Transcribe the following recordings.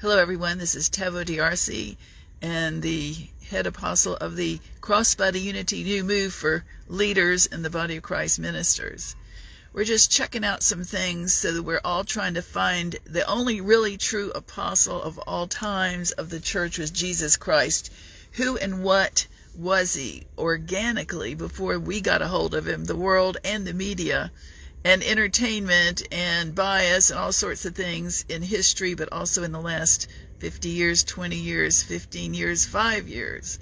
Hello, everyone. This is Taveau DRC and the head apostle of the Crossbody Unity New Move for leaders in the body of Christ ministers. We're just checking out some things so that we're all trying to find the only really true apostle of all times of the church was Jesus Christ. Who and what was he organically before we got a hold of him, the world and the media? And entertainment and bias and all sorts of things in history, but also in the last 50 years, 20 years, 15 years, 5 years.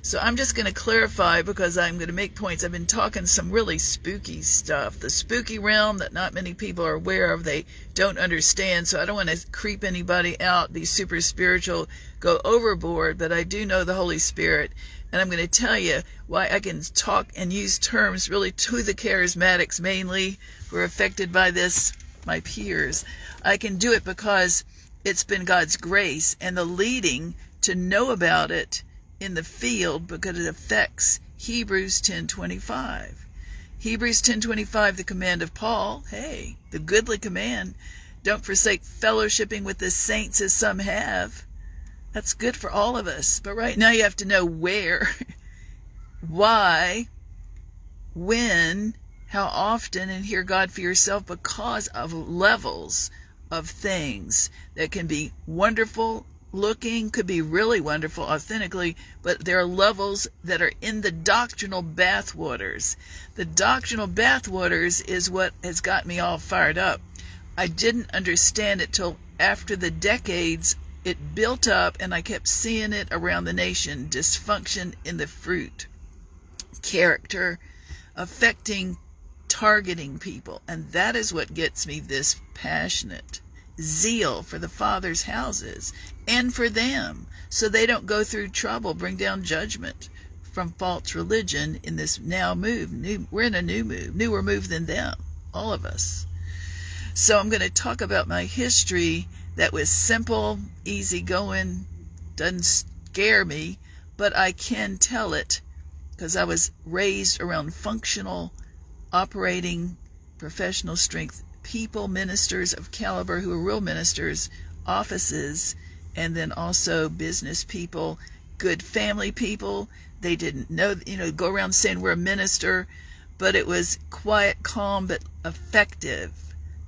So I'm just going to clarify because I'm going to make points. I've been talking some really spooky stuff, the spooky realm that not many people are aware of. They don't understand. So I don't want to creep anybody out, be super spiritual, go overboard, but I do know the Holy Spirit. And I'm going to tell you why I can talk and use terms really to the charismatics mainly who are affected by this, my peers. I can do it because it's been God's grace and the leading to know about it in the field because it affects Hebrews 10:25. Hebrews 10:25 the command of Paul, hey, the goodly command, don't forsake fellowshipping with the saints as some have. That's good for all of us. But right now you have to know where, why, when, how often, and hear God for yourself because of levels of things that can be wonderful looking could be really wonderful authentically, but there are levels that are in the doctrinal bathwaters. The doctrinal bathwaters is what has got me all fired up. I didn't understand it till after the decades it built up and I kept seeing it around the nation dysfunction in the fruit, character affecting targeting people. And that is what gets me this passionate zeal for the Father's houses and for them so they don't go through trouble, bring down judgment from false religion in this now move. New, we're in a new move, newer move than them, all of us. So I'm going to talk about my history that was simple, easy going, doesn't scare me, but I can tell it because I was raised around functional, operating, professional strength people, ministers of caliber who are real ministers, offices, and then also business people, good family people. They didn't know, you know, go around saying we're a minister, but it was quiet, calm, but effective.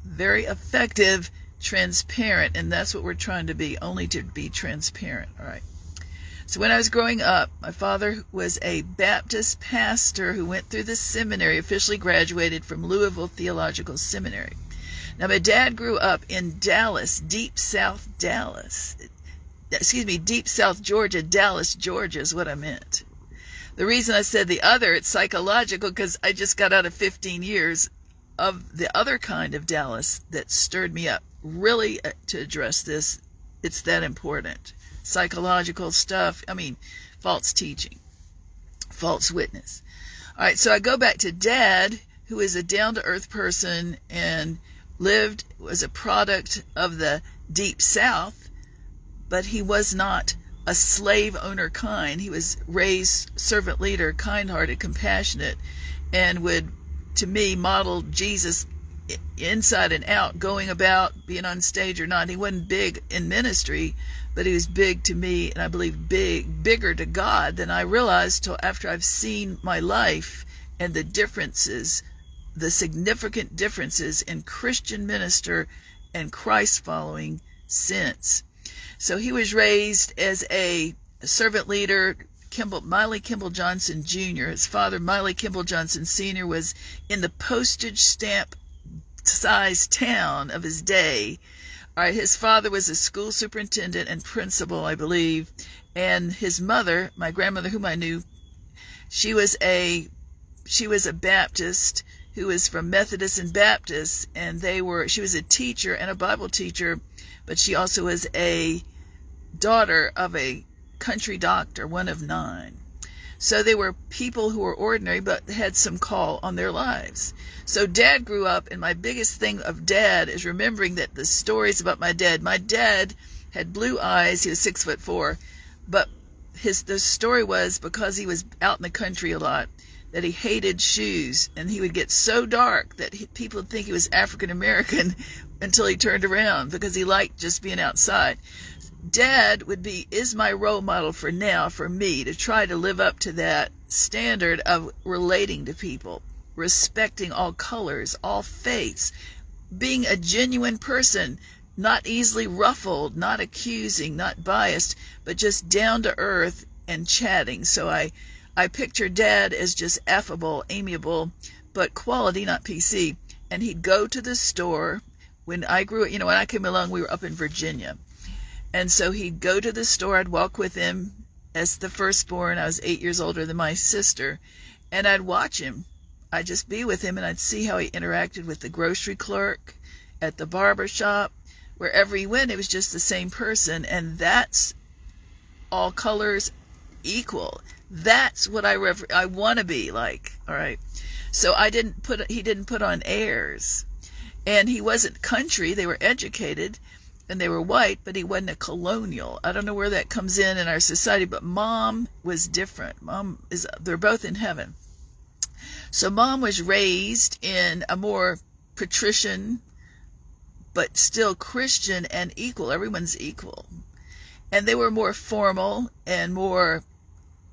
Very effective, transparent, and that's what we're trying to be, only to be transparent. All right. So when I was growing up, my father was a Baptist pastor who went through the seminary, officially graduated from Louisville Theological Seminary. Now, my dad grew up in Dallas, deep South Dallas. Excuse me, deep South Georgia, Dallas, Georgia is what I meant. The reason I said the other, it's psychological because I just got out of 15 years of the other kind of Dallas that stirred me up. Really, uh, to address this, it's that important psychological stuff. I mean, false teaching, false witness. All right, so I go back to dad, who is a down to earth person and lived, was a product of the deep south, but he was not a slave owner kind. He was raised servant leader, kind hearted, compassionate, and would, to me, model Jesus inside and out, going about, being on stage or not. He wasn't big in ministry, but he was big to me, and I believe big, bigger to God than I realized till after I've seen my life and the differences, the significant differences in Christian minister and Christ following since. So he was raised as a servant leader, Kimball, Miley Kimball Johnson Jr. His father, Miley Kimball Johnson Sr., was in the postage stamp sized town of his day. All right, his father was a school superintendent and principal, I believe, and his mother, my grandmother, whom I knew, she was a she was a Baptist who was from Methodist and Baptist, and they were she was a teacher and a Bible teacher, but she also was a daughter of a country doctor, one of nine. So they were people who were ordinary but had some call on their lives. So dad grew up, and my biggest thing of dad is remembering that the stories about my dad. My dad had blue eyes. He was six foot four, but his the story was because he was out in the country a lot that he hated shoes, and he would get so dark that he, people would think he was African American until he turned around because he liked just being outside. Dad would be is my role model for now for me to try to live up to that standard of relating to people respecting all colors all faiths being a genuine person not easily ruffled not accusing not biased but just down to earth and chatting. So i i picture dad as just affable amiable but quality not pc and he'd go to the store. When i grew you know when i came along we were up in virginia and so he'd go to the store. I'd walk with him as the firstborn. I was eight years older than my sister. And I'd watch him. I'd just be with him and I'd see how he interacted with the grocery clerk, at the barber shop. Wherever he went, it was just the same person. And that's all colors equal. That's what I refer- I want to be like. All right. So I didn't put he didn't put on airs. And he wasn't country. They were educated and they were white, but he wasn't a colonial. I don't know where that comes in in our society, but mom was different. Mom is, they're both in heaven. So mom was raised in a more patrician, but still Christian and equal. Everyone's equal. And they were more formal and more,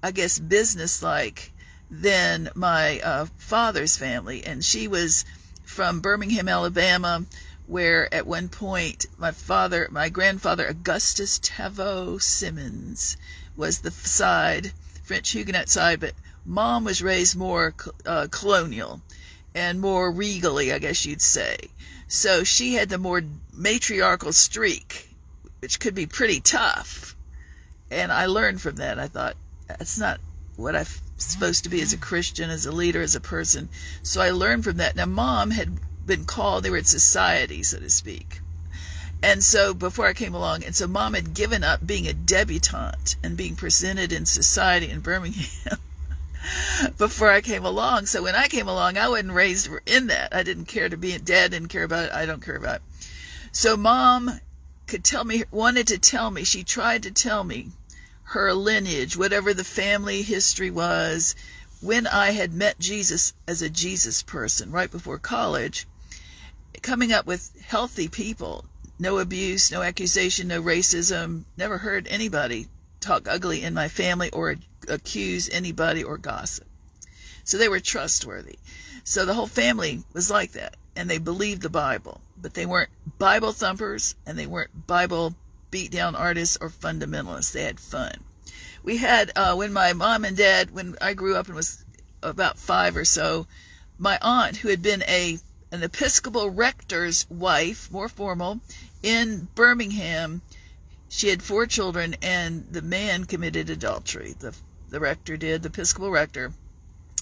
I guess, business like than my uh, father's family. And she was from Birmingham, Alabama where at one point my father, my grandfather Augustus Taveau Simmons was the side, French Huguenot side, but mom was raised more uh, colonial and more regally, I guess you'd say. So she had the more matriarchal streak, which could be pretty tough. And I learned from that. I thought, that's not what I'm supposed to be as a Christian, as a leader, as a person. So I learned from that. Now, mom had been called, they were in society, so to speak. And so before I came along, and so mom had given up being a debutante and being presented in society in Birmingham before I came along. So when I came along, I wasn't raised in that. I didn't care to be, dad didn't care about it. I don't care about it. So mom could tell me, wanted to tell me, she tried to tell me her lineage, whatever the family history was, when I had met Jesus as a Jesus person right before college coming up with healthy people. No abuse, no accusation, no racism. Never heard anybody talk ugly in my family or accuse anybody or gossip. So they were trustworthy. So the whole family was like that. And they believed the Bible. But they weren't Bible thumpers and they weren't Bible beat down artists or fundamentalists. They had fun. We had, uh, when my mom and dad, when I grew up and was about five or so, my aunt, who had been a an Episcopal rector's wife, more formal, in Birmingham. She had four children, and the man committed adultery. The, the rector did, the Episcopal rector.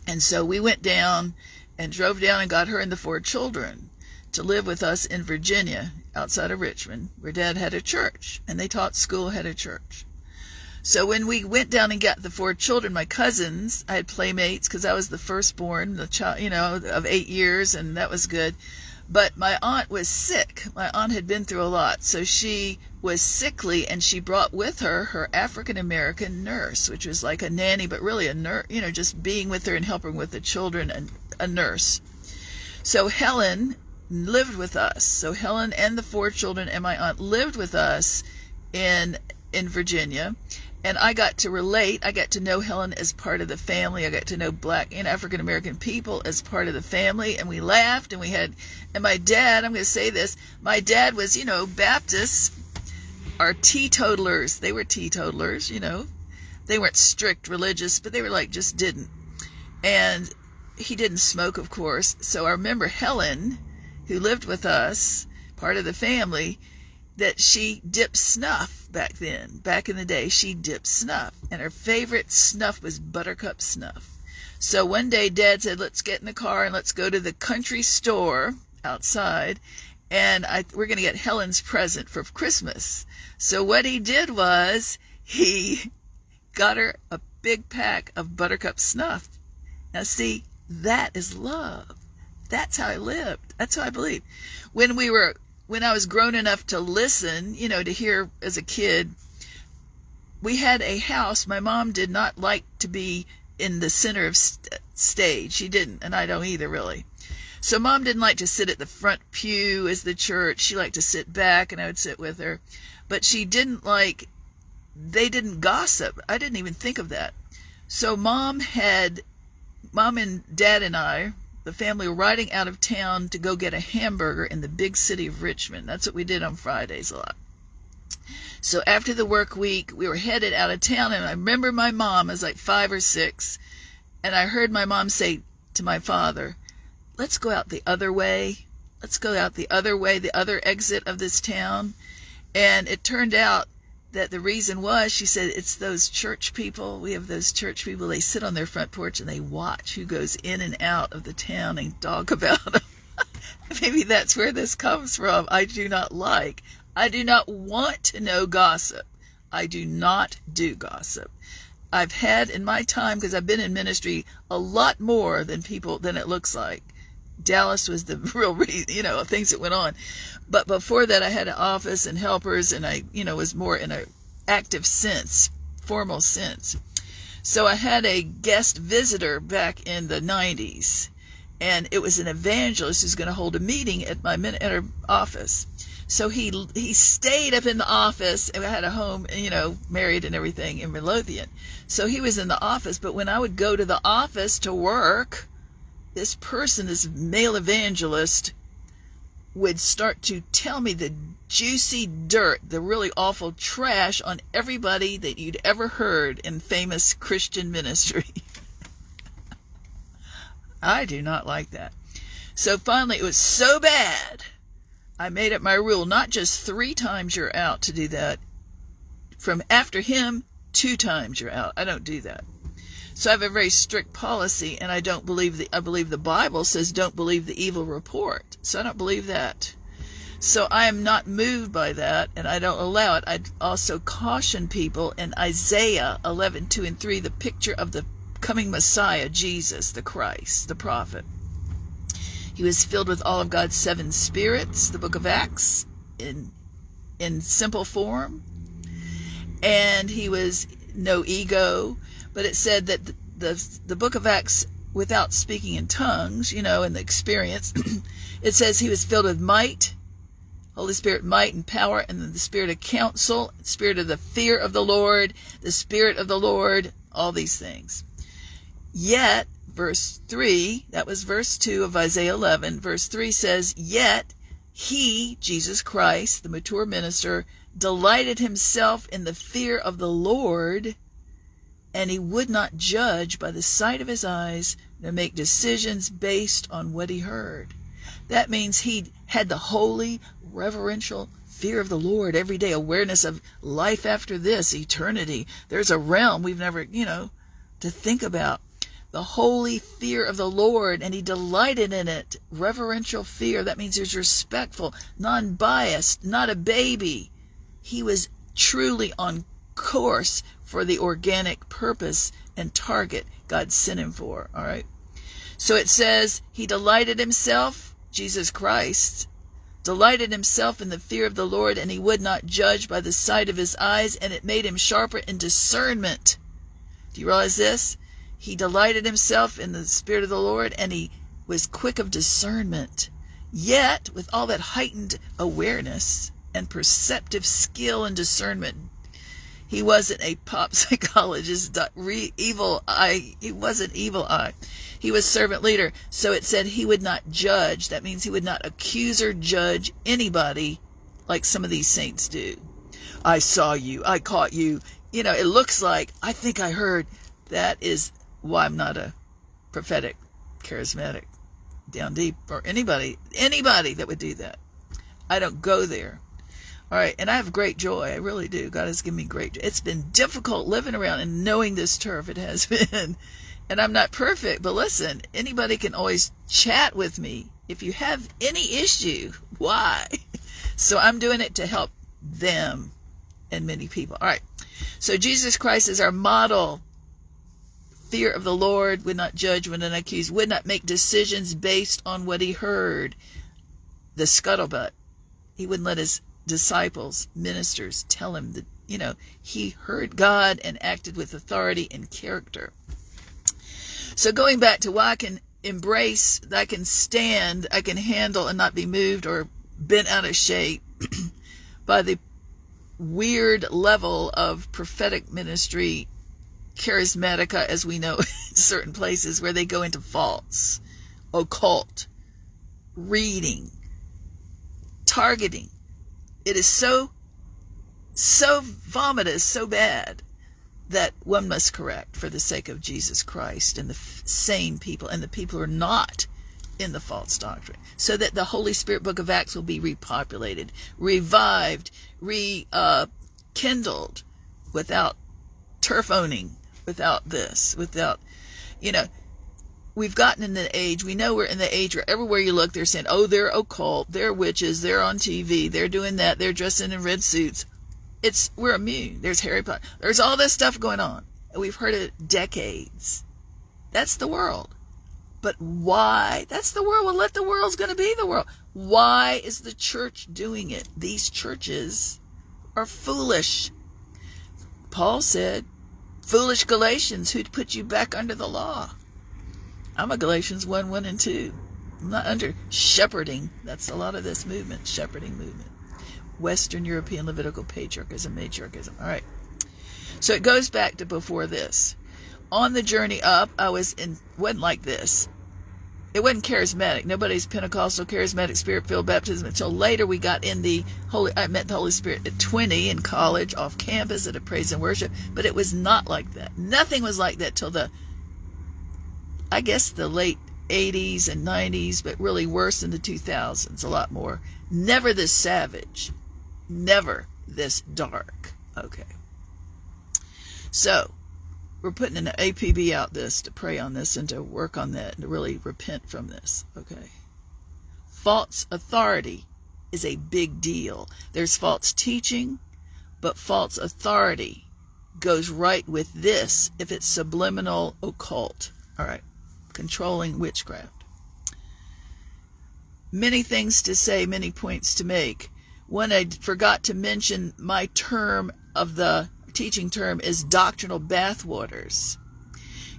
And so we went down and drove down and got her and the four children to live with us in Virginia, outside of Richmond, where dad had a church, and they taught school had a church. So when we went down and got the four children, my cousins, I had playmates because I was the firstborn, the child, you know, of eight years, and that was good. But my aunt was sick. My aunt had been through a lot, so she was sickly, and she brought with her her African American nurse, which was like a nanny, but really a nurse, you know, just being with her and helping with the children, and a nurse. So Helen lived with us. So Helen and the four children and my aunt lived with us in in Virginia and I got to relate. I got to know Helen as part of the family. I got to know black and African American people as part of the family, and we laughed and we had. And my dad, I'm going to say this, my dad was, you know, Baptists are teetotalers. They were teetotalers, you know. They weren't strict religious, but they were like just didn't. And he didn't smoke, of course. So I remember Helen, who lived with us, part of the family, that she dipped snuff back then. Back in the day, she dipped snuff. And her favorite snuff was buttercup snuff. So one day, Dad said, Let's get in the car and let's go to the country store outside. And I, we're going to get Helen's present for Christmas. So what he did was he got her a big pack of buttercup snuff. Now, see, that is love. That's how I lived. That's how I believed. When we were when I was grown enough to listen, you know, to hear as a kid, we had a house. My mom did not like to be in the center of st- stage. She didn't, and I don't either, really. So mom didn't like to sit at the front pew as the church. She liked to sit back, and I would sit with her. but she didn't like, they didn't gossip. I didn't even think of that. So mom had, mom and dad and I, the family riding out of town to go get a hamburger in the big city of Richmond. That's what we did on Fridays a lot. So after the work week, we were headed out of town, and I remember my mom was like five or six, and I heard my mom say to my father, Let's go out the other way. Let's go out the other way, the other exit of this town. And it turned out that the reason was she said it's those church people. We have those church people. They sit on their front porch and they watch who goes in and out of the town and talk about them. Maybe that's where this comes from. I do not like. I do not want to know gossip. I do not do gossip. I've had in my time, because I've been in ministry, a lot more than people than it looks like. Dallas was the real reason, you know, things that went on. But before that, I had an office and helpers, and I, you know, was more in a active sense, formal sense. So I had a guest visitor back in the 90s, and it was an evangelist who's going to hold a meeting at my at her office. So he he stayed up in the office and I had a home, you know, married and everything in Midlothian. So he was in the office, but when I would go to the office to work, this person, this male evangelist, would start to tell me the juicy dirt, the really awful trash on everybody that you'd ever heard in famous Christian ministry. I do not like that. So finally, it was so bad I made it my rule not just three times you're out to do that. From after him, two times you're out. I don't do that. So I have a very strict policy, and I don't believe the. I believe the Bible says don't believe the evil report. So I don't believe that. So I am not moved by that, and I don't allow it. I also caution people in Isaiah 11, 2 and 3, the picture of the coming Messiah, Jesus, the Christ, the prophet. He was filled with all of God's seven spirits, the book of Acts, in, in simple form. And he was no ego, but it said that the, the, book of Acts, without speaking in tongues, you know, in the experience, it says he was filled with might, Holy Spirit, might and power, and then the spirit of counsel, spirit of the fear of the Lord, the spirit of the Lord, all these things. Yet verse 3, that was verse 2 of Isaiah 11. Verse 3 says, Yet he, Jesus Christ, the mature minister, delighted himself in the fear of the Lord, and he would not judge by the sight of his eyes, nor make decisions based on what he heard. That means he had the holy, reverential fear of the Lord every day, awareness of life after this, eternity. There's a realm we've never, you know, to think about the holy fear of the Lord, and he delighted in it. Reverential fear, that means he's respectful, non biased, not a baby. He was truly on course for the organic purpose and target God sent him for. All right. So it says, He delighted himself, Jesus Christ, delighted himself in the fear of the Lord, and he would not judge by the sight of his eyes, and it made him sharper in discernment. Do you realize this? He delighted himself in the Spirit of the Lord and he was quick of discernment. Yet, with all that heightened awareness and perceptive skill and discernment, he wasn't a pop psychologist, evil eye. He wasn't evil eye. He was servant leader. So it said he would not judge. That means he would not accuse or judge anybody like some of these saints do. I saw you. I caught you. You know, it looks like, I think I heard. That is why I'm not a prophetic, charismatic, down deep, or anybody, anybody that would do that. I don't go there. All right, and I have great joy. I really do. God has given me great joy. It's been difficult living around and knowing this turf. It has been. And I'm not perfect, but listen, anybody can always chat with me if you have any issue. Why? So I'm doing it to help them and many people. All right. So Jesus Christ is our model fear of the Lord, would not judge, would not accuse, would not make decisions based on what he heard. The scuttlebutt. He wouldn't let his disciples, ministers, tell him that, you know, he heard God and acted with authority and character. So going back to why I can embrace, I can stand, I can handle and not be moved or bent out of shape by the weird level of prophetic ministry, charismatica, as we know in certain places, where they go into false, occult, reading, targeting. It is so, so vomitous, so bad that one must correct for the sake of Jesus Christ and the sane people and the people who are not in the false doctrine, so that the Holy Spirit book of Acts will be repopulated, revived, rekindled uh, without turf owning, without this, without, you know, we've gotten in the age, we know we're in the age where everywhere you look, they're saying, oh, they're occult, they're witches, they're on TV, they're doing that, they're dressing in red suits. It's, we're immune. There's Harry Potter. There's all this stuff going on. And we've heard it decades. That's the world. But why? That's the world. Well, let the world's going to be the world. Why is the church doing it? These churches are foolish. Paul said, foolish Galatians, who'd put you back under the law? I'm a Galatians 1 1 and 2. I'm not under shepherding. That's a lot of this movement, shepherding movement. Western European Levitical patriarchism, matriarchism. All right. So it goes back to before this. On the journey up, I was in, wasn't like this. It wasn't charismatic. Nobody's Pentecostal, charismatic, spirit filled baptism until later we got in the Holy, I met the Holy Spirit at 20 in college, off campus at a praise and worship, but it was not like that. Nothing was like that till the I guess the late 80s and 90s, but really worse in the 2000s, a lot more. Never this savage, never this dark. Okay. So, we're putting an APB out this to pray on this and to work on that and to really repent from this. Okay. False authority is a big deal. There's false teaching, but false authority goes right with this if it's subliminal occult. All right controlling witchcraft. Many things to say, many points to make. One I forgot to mention my term of the teaching term is doctrinal bathwaters.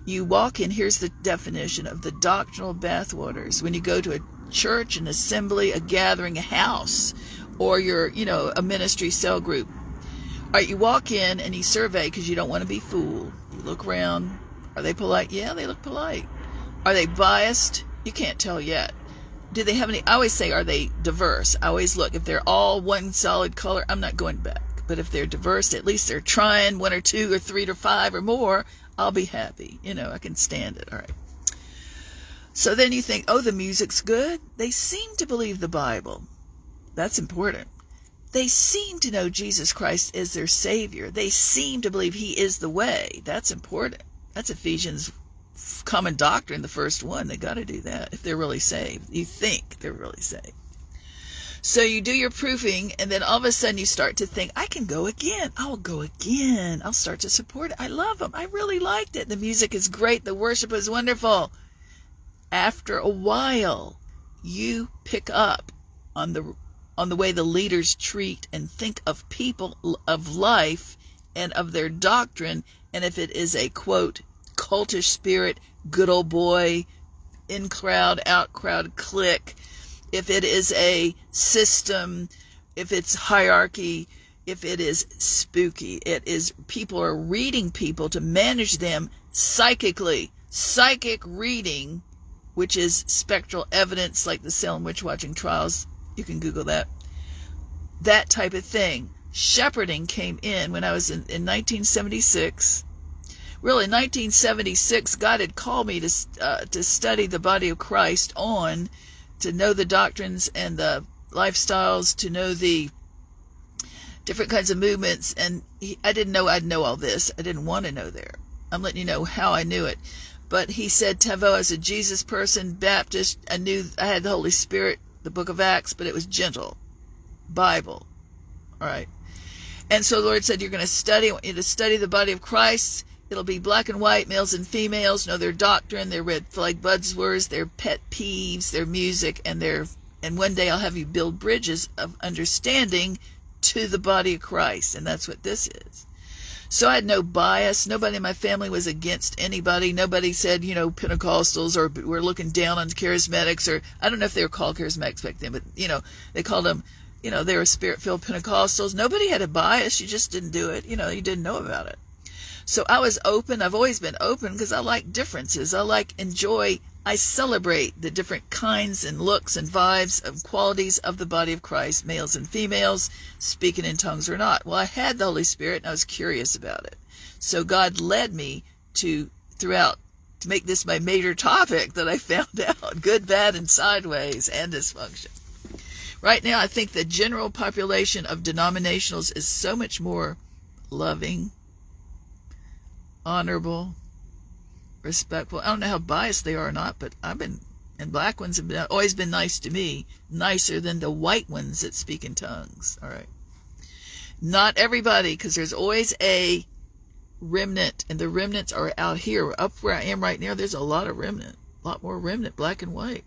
You walk in, here's the definition of the doctrinal bathwaters. When you go to a church, an assembly, a gathering, a house, or you're, you know, a ministry cell group. All right, you walk in and you survey because you don't want to be fooled. You look around. Are they polite? Yeah, they look polite. Are they biased? You can't tell yet. Do they have any? I always say, are they diverse? I always look. If they're all one solid color, I'm not going back. But if they're diverse, at least they're trying one or two or three or five or more, I'll be happy. You know, I can stand it. All right. So then you think, oh, the music's good. They seem to believe the Bible. That's important. They seem to know Jesus Christ is their Savior. They seem to believe He is the way. That's important. That's Ephesians common doctrine, the first one. They got to do that if they're really saved. You think they're really saved. So you do your proofing, and then all of a sudden you start to think, I can go again. I'll go again. I'll start to support it. I love them. I really liked it. The music is great. The worship is wonderful. After a while, you pick up on the on the way the leaders treat and think of people of life and of their doctrine, and if it is a quote cultish spirit, good old boy, in crowd, out crowd, clique, if it is a system, if it's hierarchy, if it is spooky, it is people are reading people to manage them psychically. Psychic reading, which is spectral evidence like the Salem witch watching trials. You can Google that. That type of thing. Shepherding came in when I was in, in 1976 really 1976 god had called me to uh, to study the body of christ on to know the doctrines and the lifestyles to know the different kinds of movements and he, i didn't know i'd know all this. I didn't want to know there. I'm letting you know how i knew it. But he said Taveau as a jesus person baptist i knew i had the holy spirit the book of acts but it was gentle. Bible. All right. And so the lord said you're going to study i want you to study the body of christ It'll be black and white, males and females, know their doctrine, their red flag buzzwords, their pet peeves, their music, and their and one day I'll have you build bridges of understanding to the body of Christ, and that's what this is. So I had no bias. Nobody in my family was against anybody. Nobody said, you know, Pentecostals or we're looking down on charismatics or I don't know if they were called charismatics back then, but you know, they called them you know, they were spirit filled Pentecostals. Nobody had a bias. You just didn't do it. You know, you didn't know about it. So I was open. I've always been open because I like differences. I like enjoy. I celebrate the different kinds and looks and vibes and qualities of the body of Christ, males and females, speaking in tongues or not. Well, I had the Holy Spirit and I was curious about it. So God led me to throughout to make this my major topic that I found out good, bad, and sideways and dysfunction. Right now, I think the general population of denominationals is so much more loving, honorable, respectful. I don't know how biased they are or not, but I've been, and black ones have been, always been nice to me, nicer than the white ones that speak in tongues. All right. Not everybody, because there's always a remnant, and the remnants are out here. Up where I am right now, there's a lot of remnant, a lot more remnant, black and white,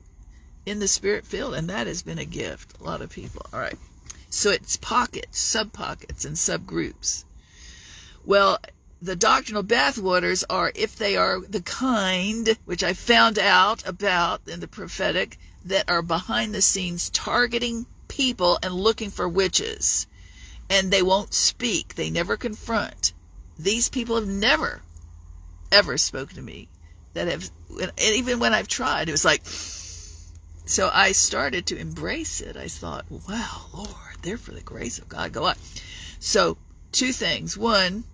in the spirit field, and that has been a gift. A lot of people. All right. So it's pockets, sub pockets, and subgroups. Well, the doctrinal bathwaters are if they are the kind which I found out about in the prophetic that are behind the scenes targeting people and looking for witches. And they won't speak, they never confront. These people have never, ever spoken to me. That have, and even when I've tried, it was like, so I started to embrace it. I thought, wow, Lord, there for the grace of God. Go on. So, two things. One,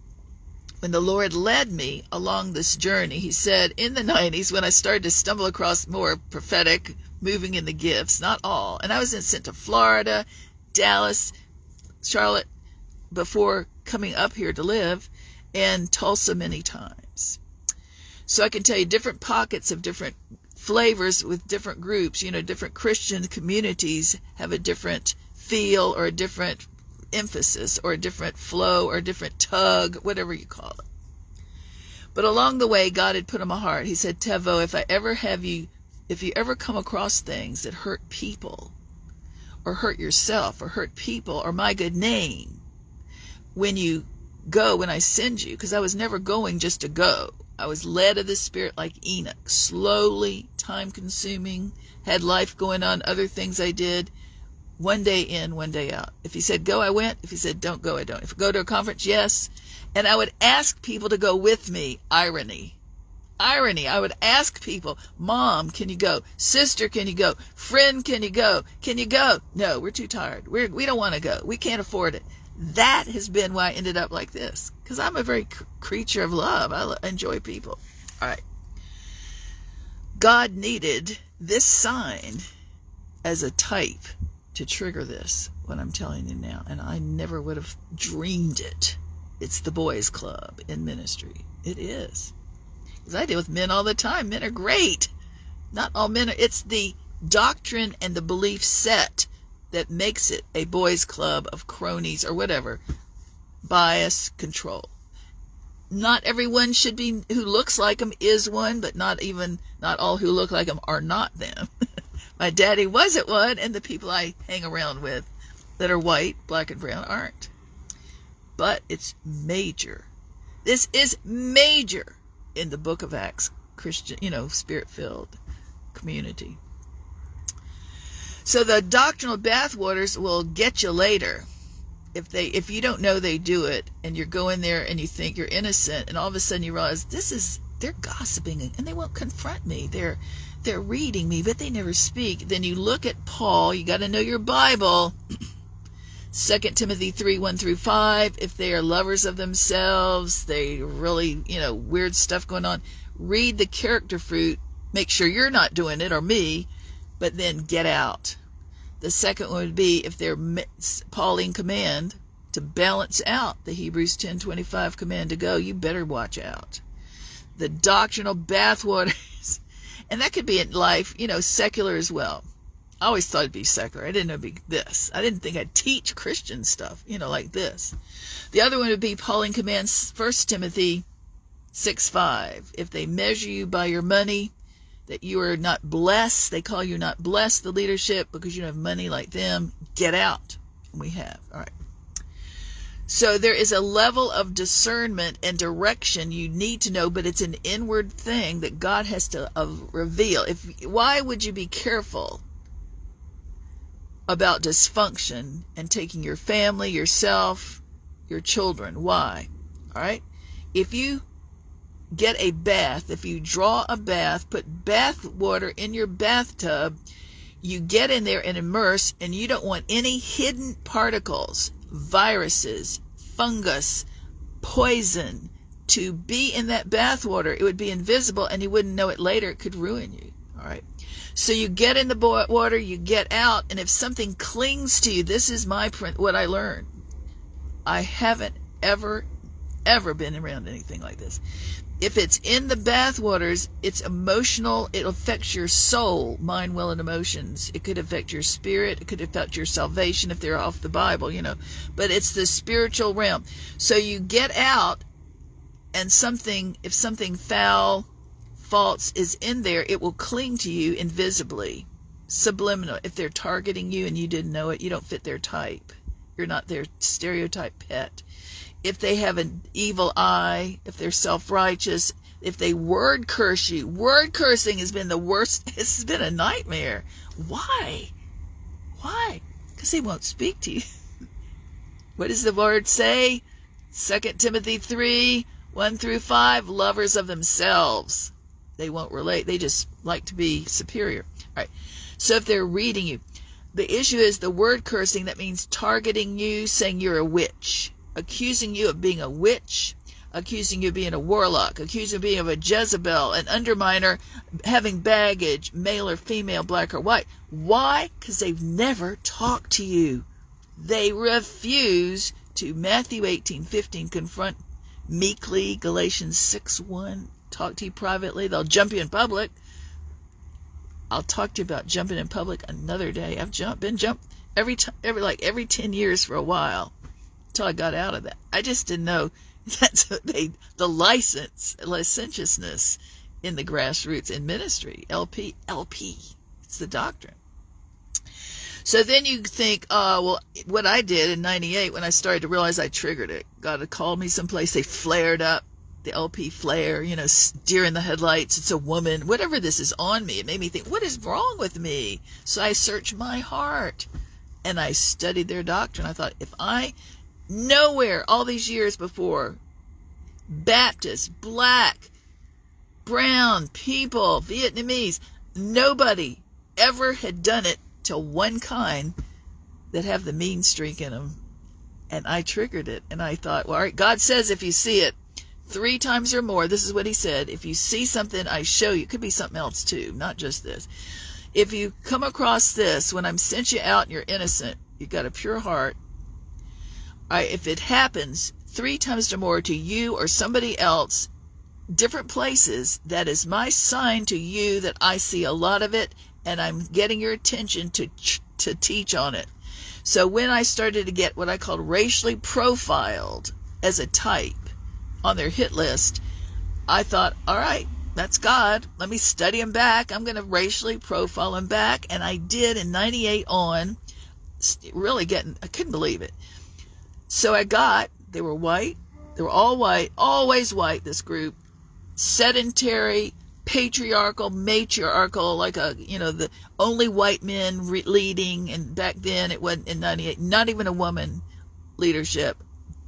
when the Lord led me along this journey, He said in the 90s, when I started to stumble across more prophetic, moving in the gifts, not all, and I was sent to Florida, Dallas, Charlotte, before coming up here to live, and Tulsa many times. So I can tell you different pockets of different flavors with different groups. You know, different Christian communities have a different feel or a different emphasis or a different flow or a different tug, whatever you call it. But along the way, God had put in my heart, He said, Taveau, if I ever have you, if you ever come across things that hurt people or hurt yourself or hurt people or my good name, when you go, when I send you, because I was never going just to go. I was led of the Spirit like Enoch, slowly, time consuming, had life going on, other things I did one day in, one day out. If he said go, I went. If he said don't go, I don't. If I go to a conference, yes. And I would ask people to go with me. Irony. Irony. I would ask people, Mom, can you go? Sister, can you go? Friend, can you go? Can you go? No, we're too tired. We're, we don't want to go. We can't afford it. That has been why I ended up like this. Because I'm a very creature of love. I enjoy people. All right. God needed this sign as a type to trigger this, what I'm telling you now, and I never would have dreamed it. It's the boys' club in ministry. It is. Because I deal with men all the time. Men are great. Not all men are. It's the doctrine and the belief set that makes it a boys' club of cronies or whatever. Bias, control. Not everyone should be who looks like them is one, but not even not all who look like them are not them. My daddy wasn't one, and the people I hang around with that are white, black, and brown aren't. But it's major. This is major in the book of Acts, Christian, you know, spirit filled community. So the doctrinal bathwaters will get you later. If they if you don't know they do it and you're going there and you think you're innocent and all of a sudden you realize this is they're gossiping and they won't confront me. They're they're reading me, but they never speak. Then you look at Paul, you got to know your Bible. 2 Timothy 3 1 through 5. If they are lovers of themselves, they really, you know, weird stuff going on. Read the character fruit. Make sure you're not doing it or me, but then get out. The second one would be if they're Pauline command to balance out the Hebrews 10:25 command to go, you better watch out. The doctrinal bathwaters and that could be in life, you know, secular as well. I always thought it'd be secular. I didn't know it'd be this. I didn't think I'd teach Christian stuff, you know, like this. The other one would be Pauline commands First Timothy 6 5. If they measure you by your money, that you are not blessed, they call you not blessed, the leadership, because you don't have money like them, get out. We have. All right. So there is a level of discernment and direction you need to know, but it's an inward thing that God has to uh, reveal. If why would you be careful about dysfunction and taking your family, yourself, your children. Why? All right? If you get a bath, if you draw a bath, put bath water in your bathtub, you get in there and immerse, and you don't want any hidden particles, viruses, fungus, poison to be in that bath water. It would be invisible and you wouldn't know it later. It could ruin you. All right. So you get in the water, you get out, and if something clings to you, this is my what I learned. I haven't ever, ever been around anything like this if it's in the bathwaters, it's emotional. It affects your soul, mind, will, and emotions. It could affect your spirit. It could affect your salvation if they're off the Bible, you know. But it's the spiritual realm. So you get out, and something, if something foul, false is in there, it will cling to you invisibly, subliminal. If they're targeting you and you didn't know it, you don't fit their type. You're not their stereotype pet if they have an evil eye, if they're self righteous, if they word curse you. Word cursing has been the worst. It's been a nightmare. Why? Why? Because they won't speak to you. what does the word say? 2 Timothy 3 1 through 5 lovers of themselves. They won't relate. They just like to be superior. All right. So if they're reading you, the issue is the word cursing that means targeting you, saying you're a witch accusing you of being a witch, accusing you of being a warlock, accusing you of being of a Jezebel, an underminer, having baggage, male or female, black or white. Why? Because they've never talked to you. They refuse to Matthew 18, 15, confront meekly, Galatians 6, 1, talk to you privately. They'll jump you in public. I'll talk to you about jumping in public another day. I've jumped, been jumped every time, every like every 10 years for a while till I got out of that. I just didn't know that's what they the license licentiousness in the grassroots in ministry. LP LP. It's the doctrine. So then you think, uh, well, what I did in '98 when I started to realize I triggered it. God had called me someplace. They flared up the LP flare, you know, deer in the headlights. It's a woman. Whatever this is on me, it made me think, what is wrong with me? So I searched my heart and I studied their doctrine. I thought, if I Nowhere all these years before, Baptist, black, brown people, Vietnamese, nobody ever had done it to one kind that have the mean streak in them. And I triggered it. And I thought, well, all right, God says if you see it three times or more, this is what he said. If you see something, I show you. It could be something else too, not just this. If you come across this, when I'm sent you out and you're innocent, you've got a pure heart, if it happens three times or more to you or somebody else, different places, that is my sign to you that I see a lot of it and I'm getting your attention to to teach on it. So when I started to get what I called racially profiled as a type on their hit list, I thought, all right, that's God. Let me study him back. I'm going to racially profile him back. And I did in 98 on, really getting, I couldn't believe it. So I got, they were white, they were all white, always white, this group, sedentary, patriarchal, matriarchal, like a, you know, the only white men re- leading, and back then it wasn't in 98, not even a woman leadership,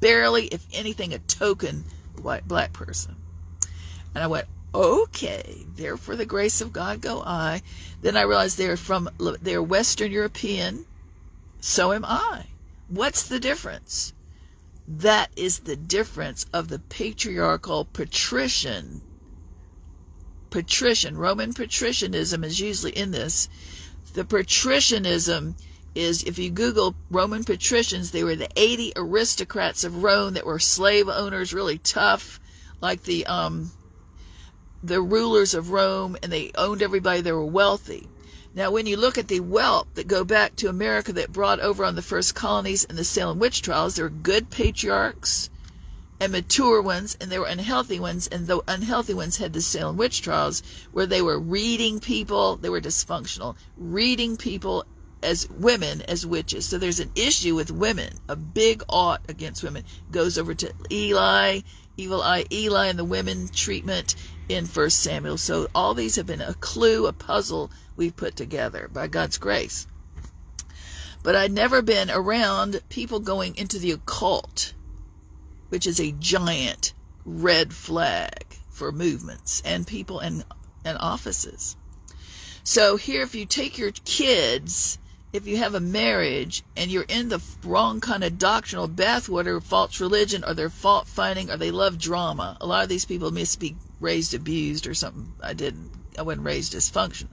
barely, if anything, a token white black person. And I went, okay, there for the grace of God go I. Then I realized they're from, they're Western European, so am I. What's the difference? That is the difference of the patriarchal patrician. Patrician, Roman patricianism is usually in this. The patricianism is, if you Google Roman patricians, they were the 80 aristocrats of Rome that were slave owners, really tough, like the um, the rulers of Rome, and they owned everybody. They were wealthy. Now, when you look at the wealth that go back to America that brought over on the first colonies and the Salem witch trials, there were good patriarchs and mature ones, and there were unhealthy ones, and the unhealthy ones had the Salem witch trials where they were reading people, they were dysfunctional, reading people as women as witches. So there's an issue with women, a big ought against women. Goes over to Eli, evil eye Eli, and the women treatment in First Samuel. So all these have been a clue, a puzzle we've put together by God's grace. but I'd never been around people going into the occult, which is a giant red flag for movements and people and, and offices. So here, if you take your kids, if you have a marriage and you're in the wrong kind of doctrinal bathwater, false religion, or they're fault finding, or they love drama. A lot of these people must be raised abused or something. I didn't. I wasn't raised dysfunctional.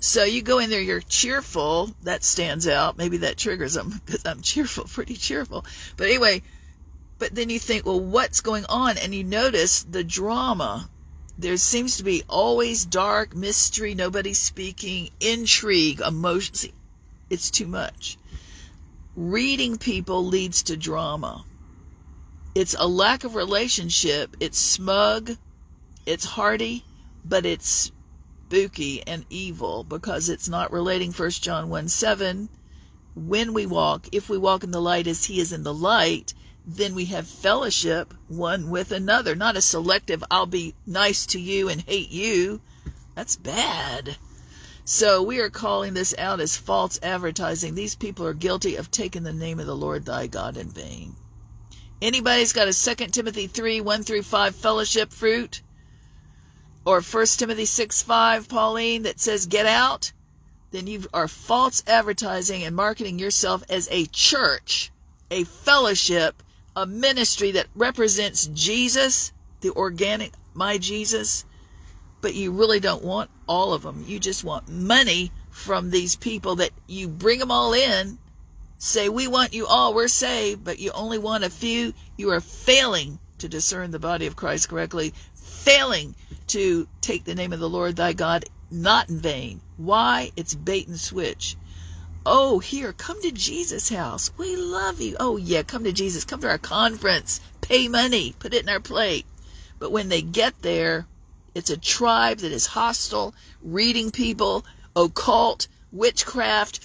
So you go in there, you're cheerful. That stands out. Maybe that triggers them because I'm cheerful, pretty cheerful. But anyway, but then you think, well, what's going on? And you notice the drama. There seems to be always dark mystery, nobody speaking, intrigue, emotion. It's too much. Reading people leads to drama. It's a lack of relationship. It's smug. It's hearty, but it's spooky and evil because it's not relating 1 John 1 7. When we walk, if we walk in the light as he is in the light, then we have fellowship one with another, not a selective, I'll be nice to you and hate you. That's bad. So we are calling this out as false advertising. These people are guilty of taking the name of the Lord thy God in vain. Anybody's got a Second Timothy 3 1 through 5 fellowship fruit? Or 1 Timothy 6 5, Pauline, that says get out, then you are false advertising and marketing yourself as a church, a fellowship, a ministry that represents Jesus, the organic my Jesus, but you really don't want all of them. You just want money from these people that you bring them all in, say, We want you all, we're saved, but you only want a few. You are failing to discern the body of Christ correctly, failing to take the name of the Lord thy God not in vain. Why? It's bait and switch. Oh, here, come to Jesus' house. We love you. Oh, yeah, come to Jesus. Come to our conference. Pay money. Put it in our plate. But when they get there, it's a tribe that is hostile, reading people, occult, witchcraft,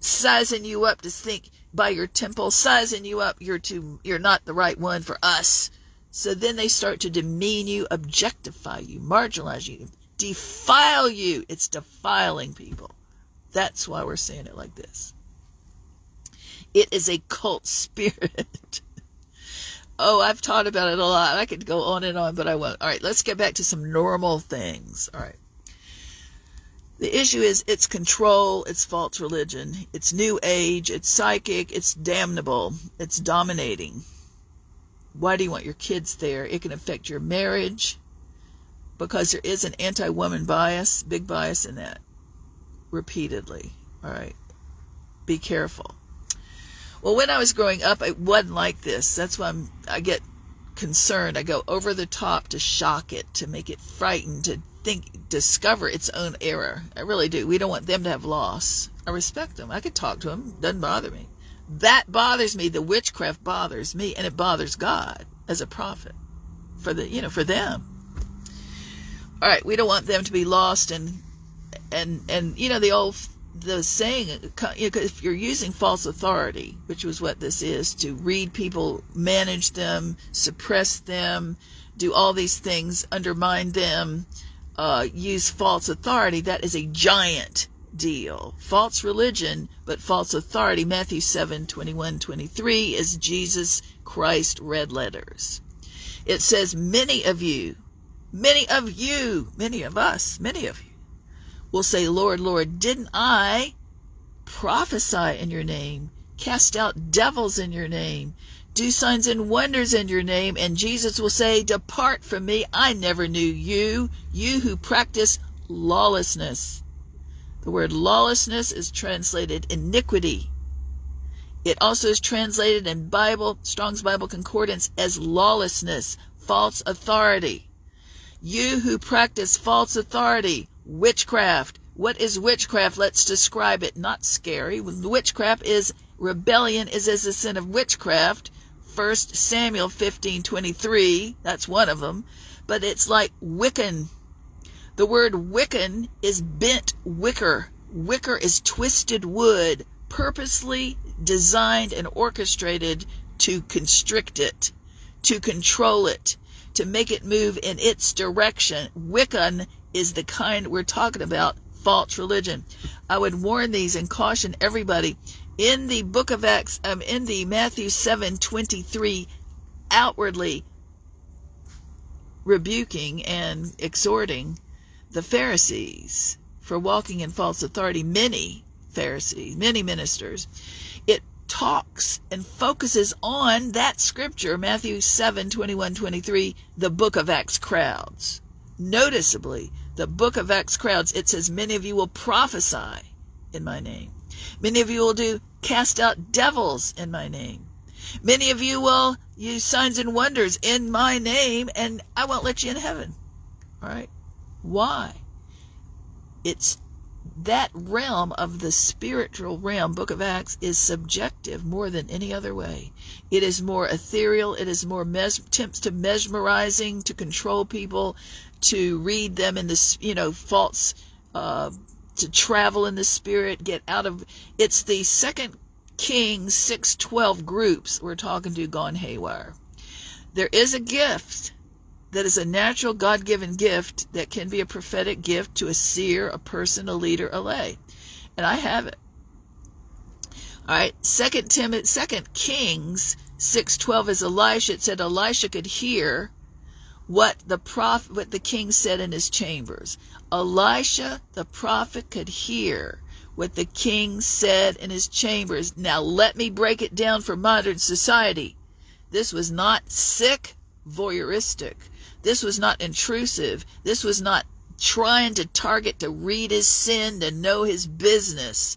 sizing you up to think by your temple, sizing you up, you're too, you're not the right one for us. So then they start to demean you, objectify you, marginalize you, defile you. It's defiling people. That's why we're saying it like this. It is a cult spirit. oh, I've taught about it a lot. I could go on and on, but I won't. All right, let's get back to some normal things. All right. The issue is it's control, it's false religion, it's new age, it's psychic, it's damnable, it's dominating. Why do you want your kids there? It can affect your marriage because there is an anti woman bias, big bias in that, repeatedly. All right. Be careful. Well, when I was growing up, it wasn't like this. That's why I'm, I get concerned. I go over the top to shock it, to make it frightened, to think, discover its own error. I really do. We don't want them to have loss. I respect them. I could talk to them. Doesn't bother me. That bothers me. The witchcraft bothers me, and it bothers God as a prophet for the you know for them. All right, we don't want them to be lost and and and you know the old the saying if you're using false authority, which was what this is, to read people, manage them, suppress them, do all these things, undermine them, uh, use false authority, that is a giant deal. False religion, but false authority. Matthew 7 21 23 is Jesus Christ red letters. It says, Many of you, many of you, many of us, many of you will say, Lord, Lord, didn't I prophesy in your name, cast out devils in your name, do signs and wonders in your name? And Jesus will say, Depart from me, I never knew you, you who practice lawlessness. The word lawlessness is translated iniquity. It also is translated in Bible, Strong's Bible Concordance as lawlessness, false authority. You who practice false authority, witchcraft. What is witchcraft? Let's describe it. Not scary. Witchcraft is rebellion is as a sin of witchcraft. First Samuel 15:23, that's one of them, but it's like Wiccan the word Wiccan is bent wicker. Wicker is twisted wood, purposely designed and orchestrated to constrict it, to control it, to make it move in its direction. Wiccan is the kind we're talking about false religion. I would warn these and caution everybody in the book of Acts, um, in the Matthew 7 23, outwardly rebuking and exhorting the Pharisees for walking in false authority, many Pharisees, many ministers. It talks and focuses on that scripture, Matthew 7 21 23, the book of Acts crowds. Noticeably, the book of Acts crowds, it says, Many of you will prophesy in my name. Many of you will do cast out devils in my name. Many of you will use signs and wonders in my name, and I won't let you in heaven. All right? Why? It's that realm of the spiritual realm, Book of Acts, is subjective more than any other way. It is more ethereal. It is more mes- attempts to mesmerizing, to control people, to read them in this, you know, false, uh, to travel in the spirit, get out of. It's the second Kings 612 groups we're talking to gone haywire. There is a gift that is a natural God given gift that can be a prophetic gift to a seer, a person, a leader, a lay. And I have it. All right, Second Timothy, Second Kings six twelve is Elisha. It said Elisha could hear what the prophet, what the king said in his chambers. Elisha, the prophet, could hear what the king said in his chambers. Now let me break it down for modern society. This was not sick, voyeuristic. This was not intrusive. This was not trying to target to read his sin, to know his business.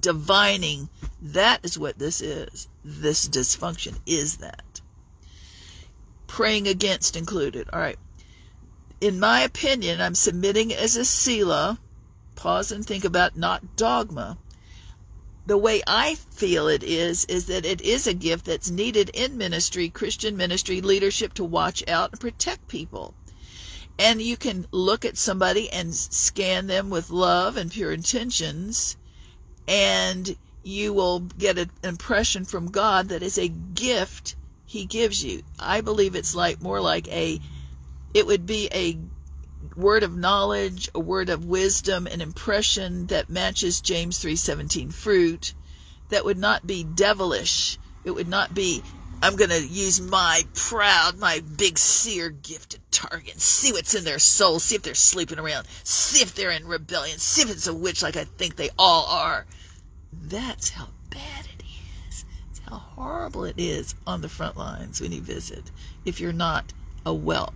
Divining. That is what this is. This dysfunction is that. Praying against included. All right. In my opinion, I'm submitting as a Selah. Pause and think about not dogma the way I feel it is, is that it is a gift that's needed in ministry, Christian ministry, leadership to watch out and protect people. And you can look at somebody and scan them with love and pure intentions, and you will get an impression from God that is a gift He gives you. I believe it's like more like a, it would be a word of knowledge, a word of wisdom, an impression that matches James 3:17 fruit that would not be devilish. It would not be I'm going to use my proud, my big seer gift to target, see what's in their soul, see if they're sleeping around, see if they're in rebellion, see if it's a witch like I think they all are. That's how bad it is. It's how horrible it is on the front lines when you visit. If you're not a whelp.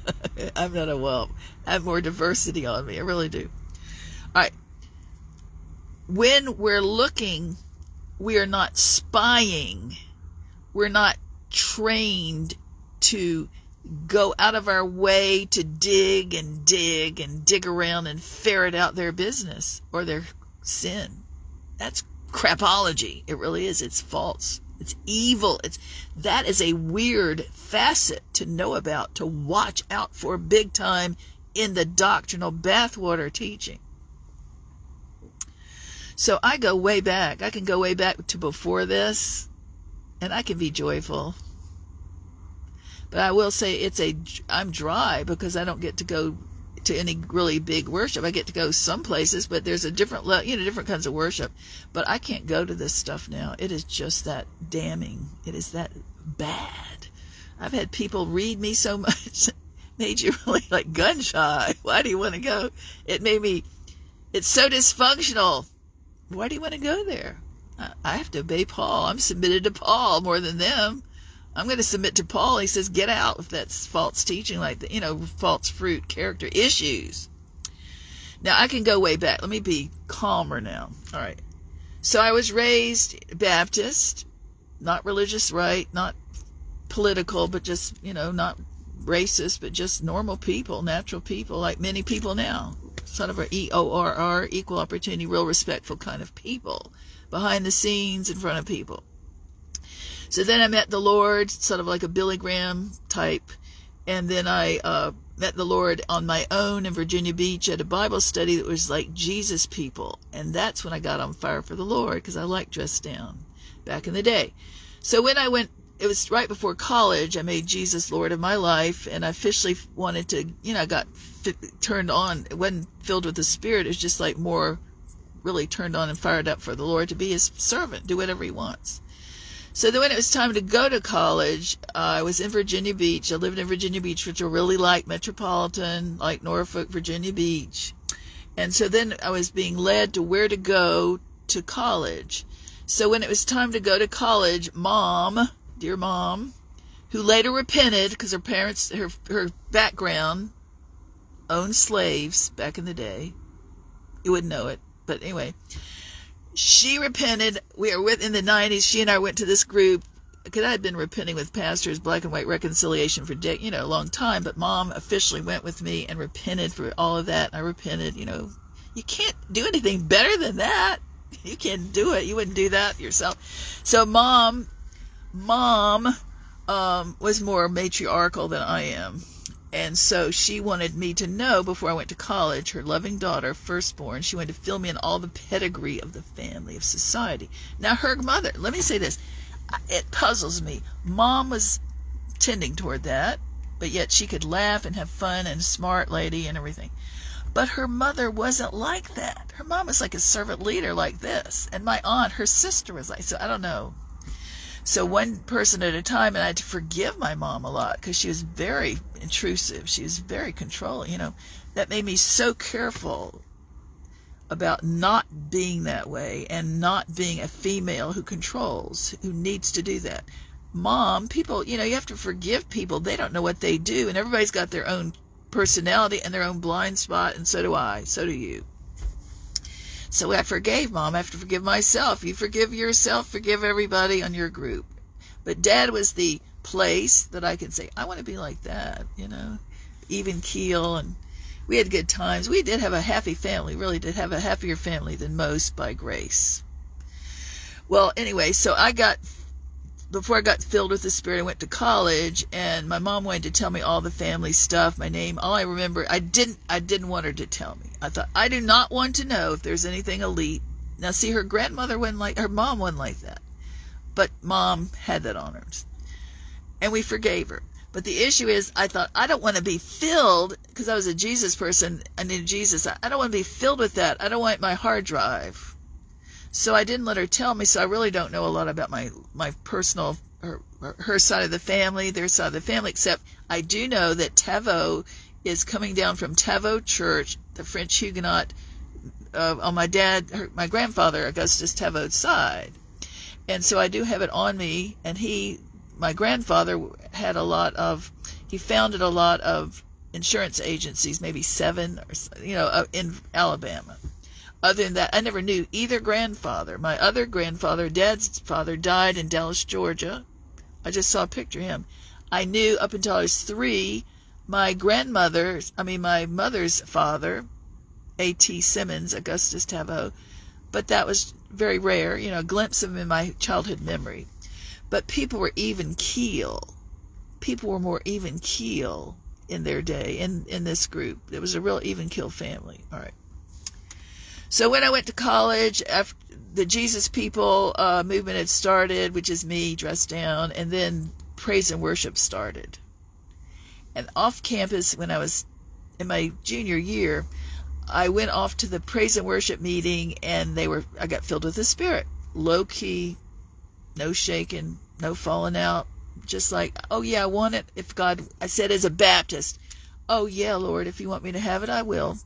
I'm not a whelp. I have more diversity on me. I really do. All right. When we're looking, we are not spying. We're not trained to go out of our way to dig and dig and dig around and ferret out their business or their sin. That's crapology. It really is. It's false. It's evil. It's that is a weird facet to know about, to watch out for big time in the doctrinal bathwater teaching. So I go way back. I can go way back to before this, and I can be joyful. But I will say it's a I'm dry because I don't get to go to any really big worship. I get to go some places, but there's a different, you know, different kinds of worship. But I can't go to this stuff now. It is just that damning. It is that bad. I've had people read me so much, made you really like gun shy. Why do you want to go? It made me. It's so dysfunctional. Why do you want to go there? I have to obey Paul. I'm submitted to Paul more than them. I'm going to submit to Paul. He says, get out if that's false teaching, like, the, you know, false fruit, character issues. Now, I can go way back. Let me be calmer now. All right. So I was raised Baptist, not religious right, not political, but just, you know, not racist, but just normal people, natural people, like many people now. Sort of a E O R R, equal opportunity, real respectful kind of people, behind the scenes, in front of people. So then I met the Lord, sort of like a Billy Graham type. And then I uh, met the Lord on my own in Virginia Beach at a Bible study that was like Jesus people. And that's when I got on fire for the Lord because I like dressed down back in the day. So when I went it was right before college. I made Jesus Lord of my life, and I officially wanted to, you know, I got turned on. It wasn't filled with the Spirit. It was just like more really turned on and fired up for the Lord to be His servant, do whatever He wants. So then when it was time to go to college, uh, I was in Virginia Beach. I lived in Virginia Beach, which I really like, metropolitan, like Norfolk, Virginia Beach. And so then I was being led to where to go to college. So when it was time to go to college, mom, dear mom, who later repented because her parents, her, her background owned slaves back in the day. You wouldn't know it. But anyway, she repented. We are with in the 90s. She and I went to this group because I had been repenting with pastors, black and white reconciliation for you know a long time. But mom officially went with me and repented for all of that. And I repented. You know, you can't do anything better than that. You can't do it. You wouldn't do that yourself. So mom, mom um, was more matriarchal than I am. And so she wanted me to know before I went to college, her loving daughter, firstborn, she wanted to fill me in all the pedigree of the family, of society. Now, her mother, let me say this, it puzzles me. Mom was tending toward that, but yet she could laugh and have fun and smart lady and everything. But her mother wasn't like that. Her mom was like a servant leader like this. And my aunt, her sister was like, so I don't know. So one person at a time, and I had to forgive my mom a lot because she was very intrusive. She was very controlling. You know, that made me so careful about not being that way and not being a female who controls, who needs to do that. Mom, people, you know, you have to forgive people. They don't know what they do, and everybody's got their own personality and their own blind spot, and so do I. So do you. So I forgave mom. I have to forgive myself. You forgive yourself, forgive everybody on your group. But dad was the place that I could say, I want to be like that, you know, even keel. And we had good times. We did have a happy family, really did have a happier family than most by grace. Well, anyway, so I got before I got filled with the Spirit, I went to college, and my mom wanted to tell me all the family stuff, my name. All I remember, I didn't, I didn't want her to tell me. I thought I do not want to know if there's anything elite. Now, see, her grandmother wasn't like, her mom wasn't like that, but mom had that on her, and we forgave her. But the issue is, I thought I don't want to be filled because I was a Jesus person. I knew Jesus. I don't want to be filled with that. I don't want my hard drive so I didn't let her tell me, so I really don't know a lot about my, my personal, her, her side of the family, their side of the family, except I do know that Taveau is coming down from Taveau Church, the French Huguenot, uh, on my dad, her, my grandfather, Augustus Taveau's side. And so I do have it on me, and he, my grandfather, had a lot of, he founded a lot of insurance agencies, maybe seven, or, you know, uh, in Alabama. Other than that, I never knew either grandfather. My other grandfather, dad's father, died in Dallas, Georgia. I just saw a picture of him. I knew up until I was three, my grandmother, I mean, my mother's father, A.T. Simmons, Augustus Taveau, but that was very rare, you know, a glimpse of him in my childhood memory. But people were even keel. People were more even keel in their day in, in this group. It was a real even keel family. All right. So when I went to college, after the Jesus People uh, movement had started, which is me dressed down, and then praise and worship started. And off campus, when I was in my junior year, I went off to the praise and worship meeting, and they were I got filled with the Spirit, low key, no shaking, no falling out, just like, oh yeah, I want it. If God, I said as a Baptist, oh yeah, Lord, if you want me to have it, I will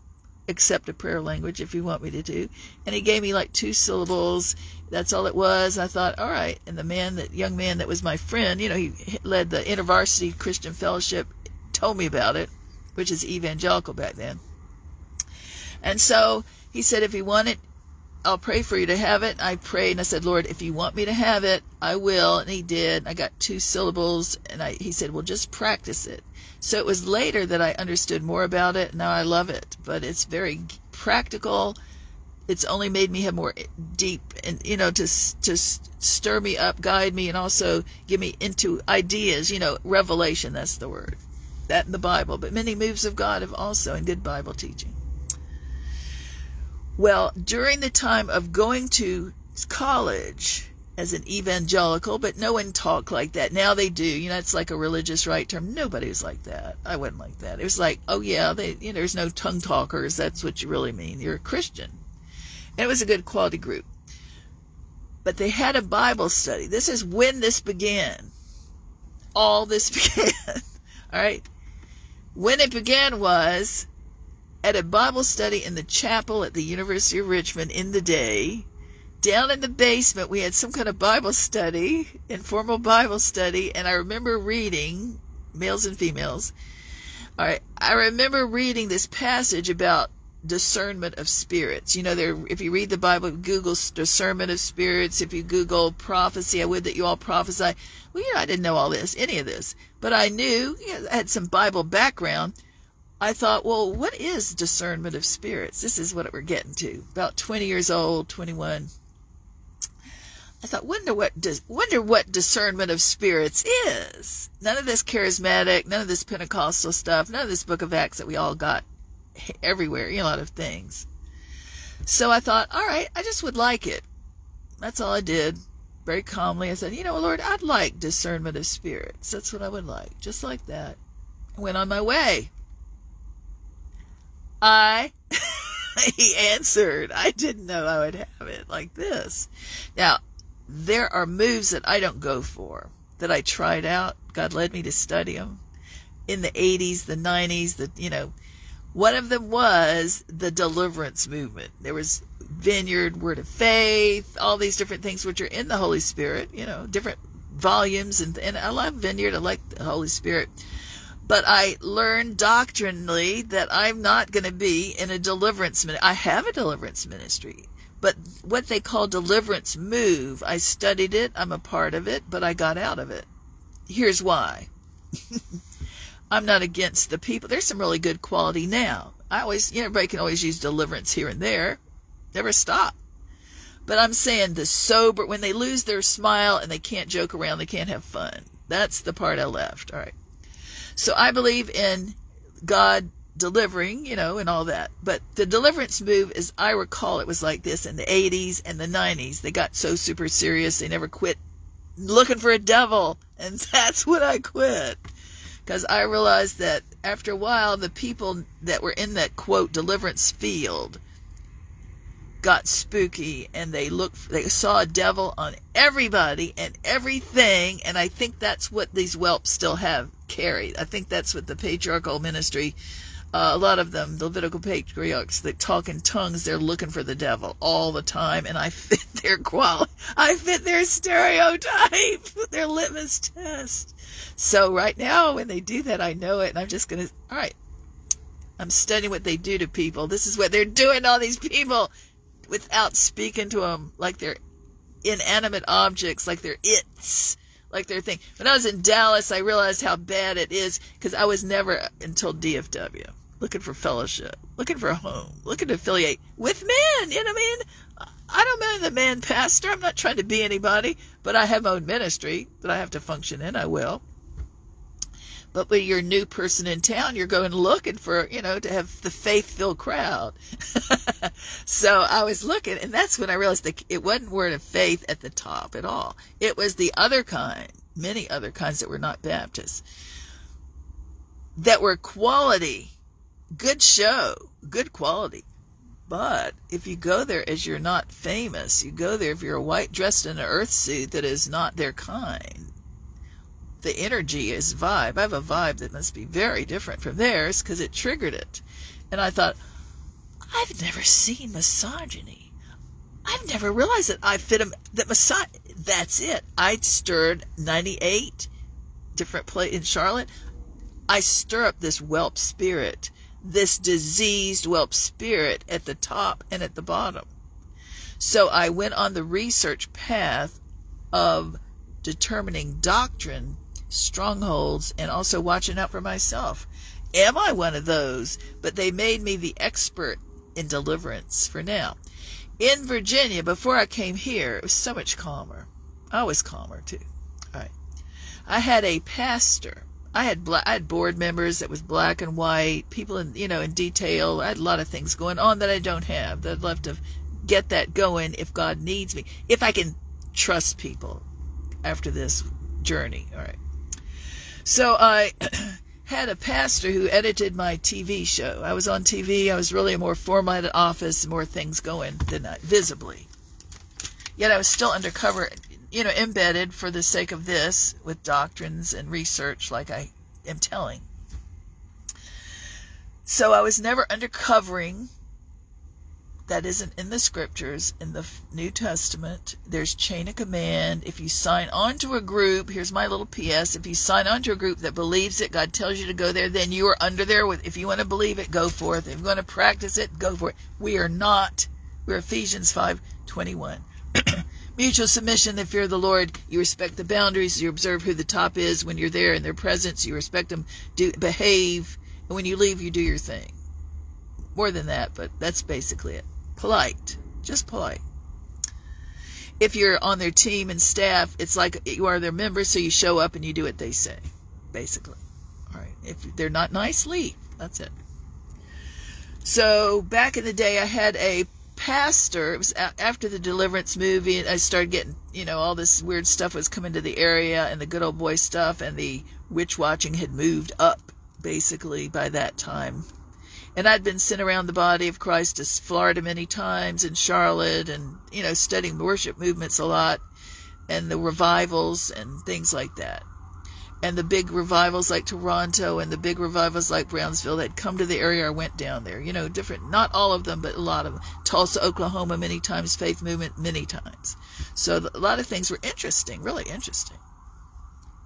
accept a prayer language if you want me to do. And he gave me like two syllables. That's all it was. I thought, all right. And the man, that young man that was my friend, you know, he led the InterVarsity Christian Fellowship, told me about it, which is evangelical back then. And so he said, if you want it, I'll pray for you to have it. I prayed and I said, Lord, if you want me to have it, I will. And he did. I got two syllables and I, he said, well, just practice it. So it was later that I understood more about it. Now I love it, but it's very practical. It's only made me have more deep and, you know, to, to stir me up, guide me, and also give me into ideas, you know, revelation, that's the word. That in the Bible. But many moves of God have also in good Bible teaching. Well, during the time of going to college, as an evangelical, but no one talked like that. Now they do. You know, it's like a religious right term. Nobody was like that. I wasn't like that. It was like, oh yeah, they, you know, there's no tongue talkers. That's what you really mean. You're a Christian. And it was a good quality group. But they had a Bible study. This is when this began. All this began. All right. When it began was at a Bible study in the chapel at the University of Richmond in the day down in the basement, we had some kind of Bible study, informal Bible study, and I remember reading, males and females. All right, I remember reading this passage about discernment of spirits. You know, there if you read the Bible, Google discernment of spirits. If you Google prophecy, I would that you all prophesy. Well, you know, I didn't know all this, any of this, but I knew. You know, I had some Bible background. I thought, well, what is discernment of spirits? This is what we're getting to. About 20 years old, 21. I thought, wonder what dis- wonder what discernment of spirits is. None of this charismatic, none of this Pentecostal stuff, none of this Book of Acts that we all got everywhere, you know, a lot of things. So I thought, all right, I just would like it. That's all I did. Very calmly, I said, you know, Lord, I'd like discernment of spirits. That's what I would like, just like that. I went on my way. I he answered. I didn't know I would have it like this. Now, there are moves that I don't go for that I tried out. God led me to study them in the 80s, the 90s, the, you know, one of them was the deliverance movement. There was Vineyard, Word of Faith, all these different things which are in the Holy Spirit, you know, different volumes. And, and I love Vineyard, I like the Holy Spirit. But I learned doctrinally that I'm not going to be in a deliverance ministry. I have a deliverance ministry but what they call deliverance move, I studied it, I'm a part of it, but I got out of it. Here's why. I'm not against the people. There's some really good quality now. I always, you know, everybody can always use deliverance here and there. Never stop. But I'm saying the sober, when they lose their smile and they can't joke around, they can't have fun. That's the part I left. All right. So I believe in God delivering, you know, and all that. But the deliverance move, as I recall, it was like this in the 80s and the 90s. They got so super serious, they never quit looking for a devil. And that's when I quit. Because I realized that after a while, the people that were in that quote deliverance field got spooky and they looked, they saw a devil on everybody and everything. And I think that's what these whelps still have carried. I think that's what the patriarchal ministry uh, a lot of them, the Levitical patriarchs that talk in tongues, they're looking for the devil all the time, and I fit their quality. I fit their stereotype, their litmus test. So right now, when they do that, I know it, and I'm just gonna. All right, I'm studying what they do to people. This is what they're doing to all these people, without speaking to them like they're inanimate objects, like they're its like their thing. When I was in Dallas, I realized how bad it is because I was never until DFW looking for fellowship, looking for a home, looking to affiliate with men. You know what I mean? I don't mean the man pastor. I'm not trying to be anybody, but I have my own ministry that I have to function in. I will. But when you're a new person in town, you're going looking for, you know, to have the faith-filled crowd. so I was looking, and that's when I realized that it wasn't word of faith at the top at all. It was the other kind, many other kinds that were not Baptists, that were quality good show, good quality. But if you go there as you're not famous, you go there if you're a white dressed in an earth suit that is not their kind. The energy is vibe. I have a vibe that must be very different from theirs because it triggered it. And I thought, I've never seen misogyny. I've never realized that I fit them. That misogyny. That's it. I stirred 98 different play in Charlotte. I stir up this whelp spirit this diseased whelp spirit at the top and at the bottom. So I went on the research path of determining doctrine, strongholds, and also watching out for myself. Am I one of those? But they made me the expert in deliverance for now. In Virginia, before I came here, it was so much calmer. I was calmer too. All right. I had a pastor I had I had board members that was black and white, people in you know in detail. I had a lot of things going on that I don't have. That I'd love to get that going if God needs me. If I can trust people after this journey. All right. So I had a pastor who edited my TV show. I was on TV. I was really a more formatted office, more things going than visibly. Yet I was still undercover, you know, embedded for the sake of this with doctrines and research like I am telling. So I was never undercovering that isn't in the scriptures in the New Testament. There's chain of command. If you sign on to a group, here's my little PS. If you sign on to a group that believes it, God tells you to go there, then you are under there with if you want to believe it, go forth. If you want to practice it, go for it. We are not. We're Ephesians 5 21. Mutual submission, the fear of the Lord. You respect the boundaries. You observe who the top is when you're there in their presence. You respect them. Do behave. And when you leave, you do your thing. More than that, but that's basically it polite, just polite. If you're on their team and staff, it's like you are their member, so you show up and you do what they say, basically. All right. If they're not nice, leave. That's it. So back in the day, I had a pastor. It was after the Deliverance movie. I started getting, you know, all this weird stuff was coming to the area, and the good old boy stuff, and the witch watching had moved up basically by that time. And I'd been sent around the body of Christ to Florida many times and Charlotte and, you know, studying worship movements a lot and the revivals and things like that. And the big revivals like Toronto and the big revivals like Brownsville that come to the area I went down there. You know, different, not all of them, but a lot of them. Tulsa, Oklahoma, many times, Faith Movement, many times. So a lot of things were interesting, really interesting.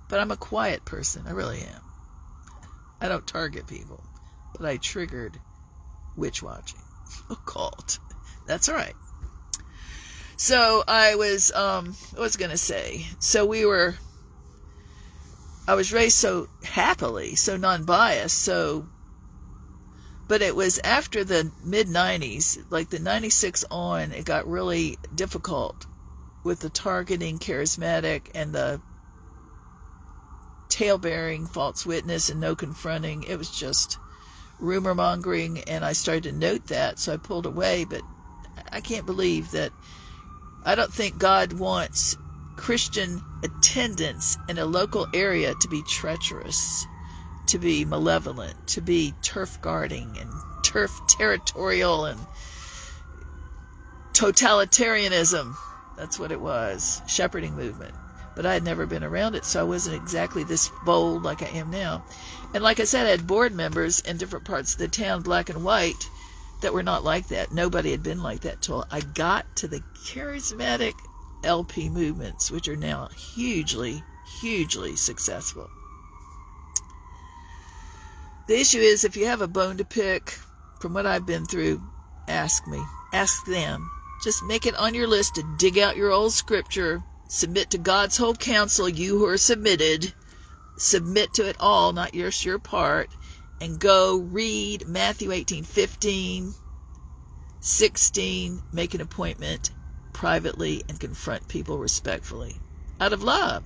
But I'm a quiet person. I really am. I don't target people but I triggered witch watching. Occult. That's all right. So I was, um, I was going to say, so we were, I was raised so happily, so non biased, so, but it was after the mid 90s, like the 96 on, it got really difficult with the targeting charismatic and the tale bearing false witness and no confronting. It was just, rumor mongering, and I started to note that, so I pulled away. But I can't believe that. I don't think God wants Christian attendance in a local area to be treacherous, to be malevolent, to be turf guarding and turf territorial and totalitarianism. That's what it was. Shepherding movement. But I had never been around it, so I wasn't exactly this bold like I am now. And like I said, I had board members in different parts of the town, black and white, that were not like that. Nobody had been like that till I got to the charismatic LP movements, which are now hugely, hugely successful. The issue is if you have a bone to pick, from what I've been through, ask me. Ask them. Just make it on your list to dig out your old scripture, submit to God's whole counsel, you who are submitted, submit to it all, not your part, and go read Matthew 18 15, 16, make an appointment privately and confront people respectfully out of love.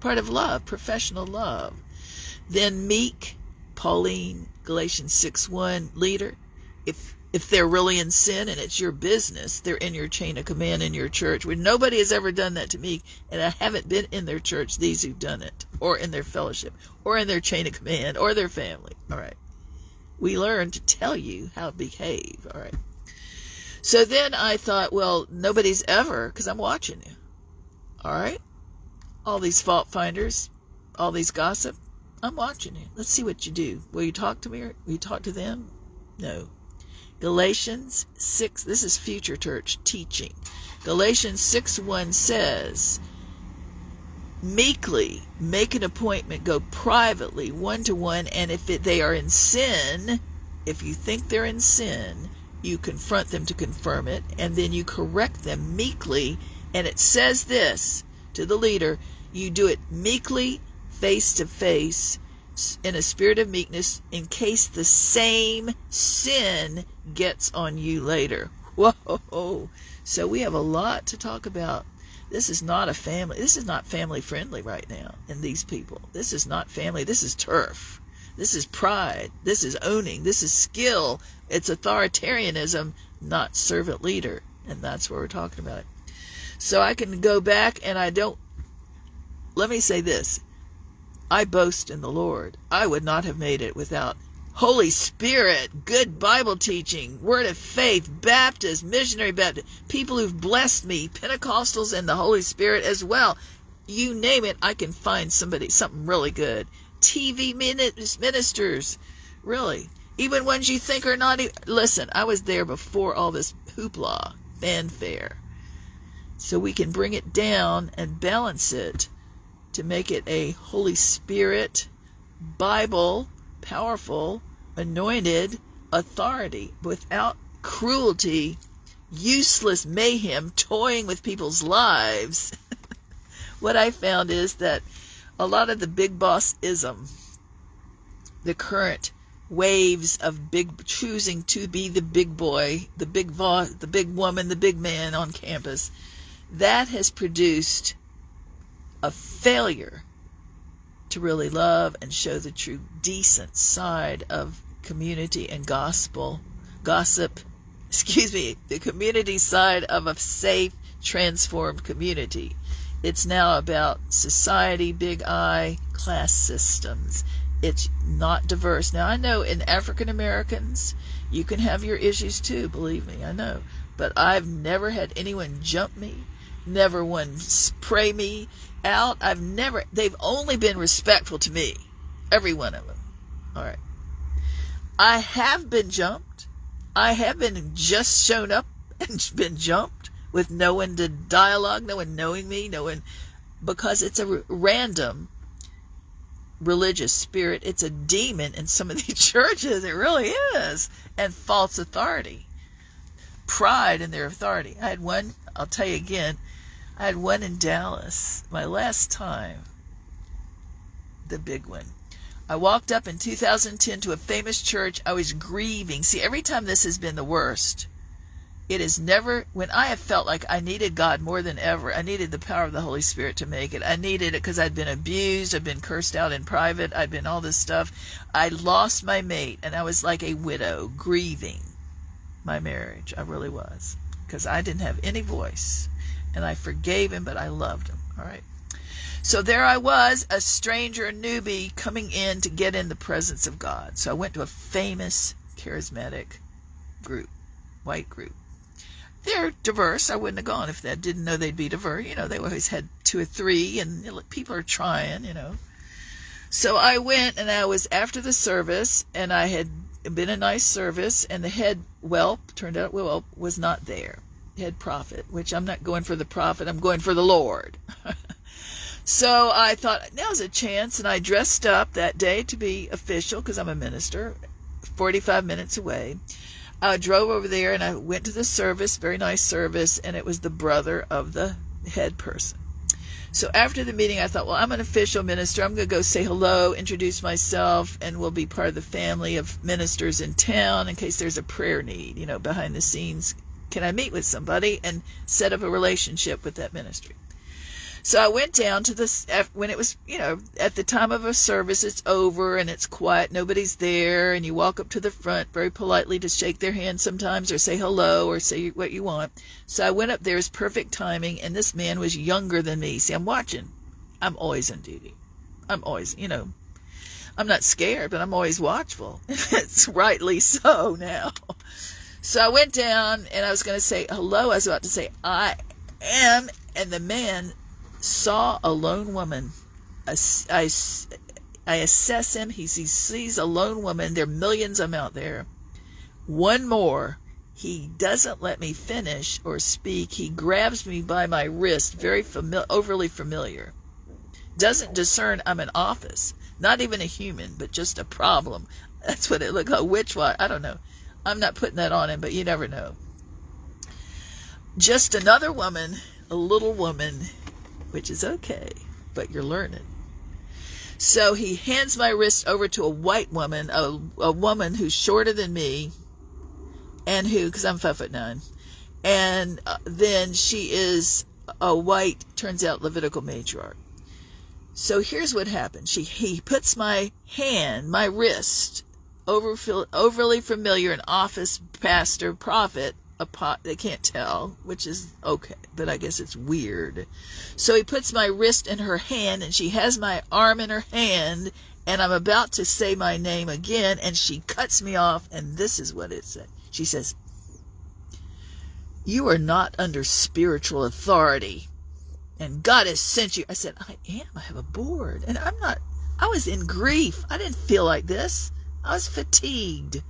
Part of love, professional love. Then meek, Pauline, Galatians 6 1, leader. If if they're really in sin and it's your business, they're in your chain of command in your church. Where nobody has ever done that to me, and I haven't been in their church, these who've done it, or in their fellowship, or in their chain of command, or their family. All right. We learn to tell you how to behave. All right. So then I thought, well, nobody's ever, because I'm watching you. All right. All these fault finders, all these gossip, I'm watching you. Let's see what you do. Will you talk to me or will you talk to them? No. Galatians 6, this is future church teaching. Galatians 6 1 says, meekly make an appointment, go privately, one to one, and if it, they are in sin, if you think they're in sin, you confront them to confirm it, and then you correct them meekly. And it says this to the leader you do it meekly, face to face, in a spirit of meekness in case the same sin gets on you later. Whoa. So we have a lot to talk about. This is not a family. This is not family friendly right now in these people. This is not family. This is turf. This is pride. This is owning. This is skill. It's authoritarianism, not servant leader. And that's what we're talking about. So I can go back and I don't. Let me say this I boast in the Lord. I would not have made it without Holy Spirit, good Bible teaching, Word of Faith, Baptist, missionary Baptist, people who've blessed me, Pentecostals and the Holy Spirit as well. You name it, I can find somebody, something really good. TV ministers, really. Even ones you think are not. Even, Listen, I was there before all this hoopla, fanfare. So we can bring it down and balance it to make it a Holy Spirit, Bible, powerful, anointed authority without cruelty, useless mayhem, toying with people's lives. what I found is that a lot of the big boss ism, the current waves of big choosing to be the big boy, the big boss, the big woman, the big man on campus, that has produced a failure to really love and show the true decent side of community and gospel gossip excuse me the community side of a safe transformed community it's now about society big i class systems it's not diverse now i know in african americans you can have your issues too believe me i know but i've never had anyone jump me never one spray me out. I've never, they've only been respectful to me. Every one of them. All right. I have been jumped. I have been just shown up and been jumped with no one to dialogue, no one knowing me, no one, because it's a random religious spirit. It's a demon in some of these churches. It really is. And false authority. Pride in their authority. I had one, I'll tell you again, I had one in Dallas, my last time, the big one. I walked up in 2010 to a famous church. I was grieving. See, every time this has been the worst, it is never, when I have felt like I needed God more than ever, I needed the power of the Holy Spirit to make it. I needed it because I'd been abused, I'd been cursed out in private, I'd been all this stuff. I lost my mate, and I was like a widow, grieving my marriage. I really was because I didn't have any voice and I forgave him, but I loved him. All right. So there I was, a stranger, a newbie, coming in to get in the presence of God. So I went to a famous charismatic group, white group. They're diverse. I wouldn't have gone if I didn't know they'd be diverse. You know, they always had two or three, and people are trying, you know. So I went, and I was after the service, and I had been a nice service, and the head whelp, turned out well, was not there head prophet, which I'm not going for the prophet, I'm going for the Lord. so I thought, now's a chance, and I dressed up that day to be official because I'm a minister, 45 minutes away. I drove over there and I went to the service, very nice service, and it was the brother of the head person. So after the meeting, I thought, well, I'm an official minister. I'm going to go say hello, introduce myself, and we'll be part of the family of ministers in town in case there's a prayer need, you know, behind the scenes can I meet with somebody and set up a relationship with that ministry? So I went down to this uh, when it was, you know, at the time of a service, it's over and it's quiet, nobody's there, and you walk up to the front very politely to shake their hand sometimes or say hello or say what you want. So I went up there, it's perfect timing, and this man was younger than me. See, I'm watching. I'm always on duty. I'm always, you know, I'm not scared, but I'm always watchful. it's rightly so now. So I went down and I was going to say hello. I was about to say, I am. And the man saw a lone woman. I, I, I assess him. He, he sees a lone woman. There are millions of them out there. One more. He doesn't let me finish or speak. He grabs me by my wrist, very familiar, overly familiar. Doesn't discern I'm an office, not even a human, but just a problem. That's what it looked like. Which one? I don't know. I'm not putting that on him, but you never know. Just another woman, a little woman, which is okay, but you're learning. So he hands my wrist over to a white woman, a, a woman who's shorter than me, and who, because I'm five foot nine, and uh, then she is a white, turns out Levitical matriarch. So here's what happened. She he puts my hand, my wrist, over, overly familiar an office pastor prophet a pot. They can't tell, which is okay, but I guess it's weird. So he puts my wrist in her hand, and she has my arm in her hand, and I'm about to say my name again, and she cuts me off, and this is what it said. She says, You are not under spiritual authority, and God has sent you. I said, I am. I have a board, and I'm not. I was in grief. I didn't feel like this. I was fatigued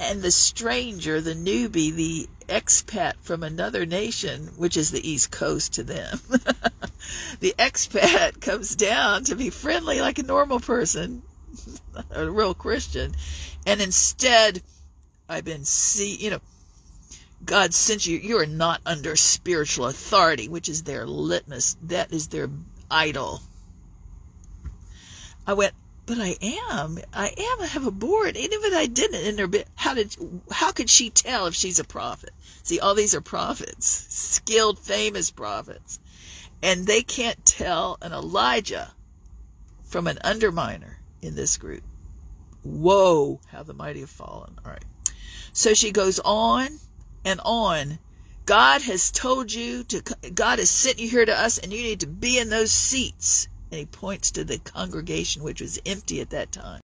and the stranger, the newbie, the expat from another nation, which is the East Coast to them, the expat comes down to be friendly like a normal person, a real Christian, and instead, I've been see, you know, God sent you. You are not under spiritual authority, which is their litmus. That is their idol. I went, but I am. I am. I have a board. Even if I didn't her bit, how did how could she tell if she's a prophet? See, all these are prophets, skilled, famous prophets. And they can't tell an Elijah from an underminer in this group. Whoa, how the mighty have fallen. All right. So she goes on and on. God has told you to, God has sent you here to us, and you need to be in those seats and he points to the congregation which was empty at that time.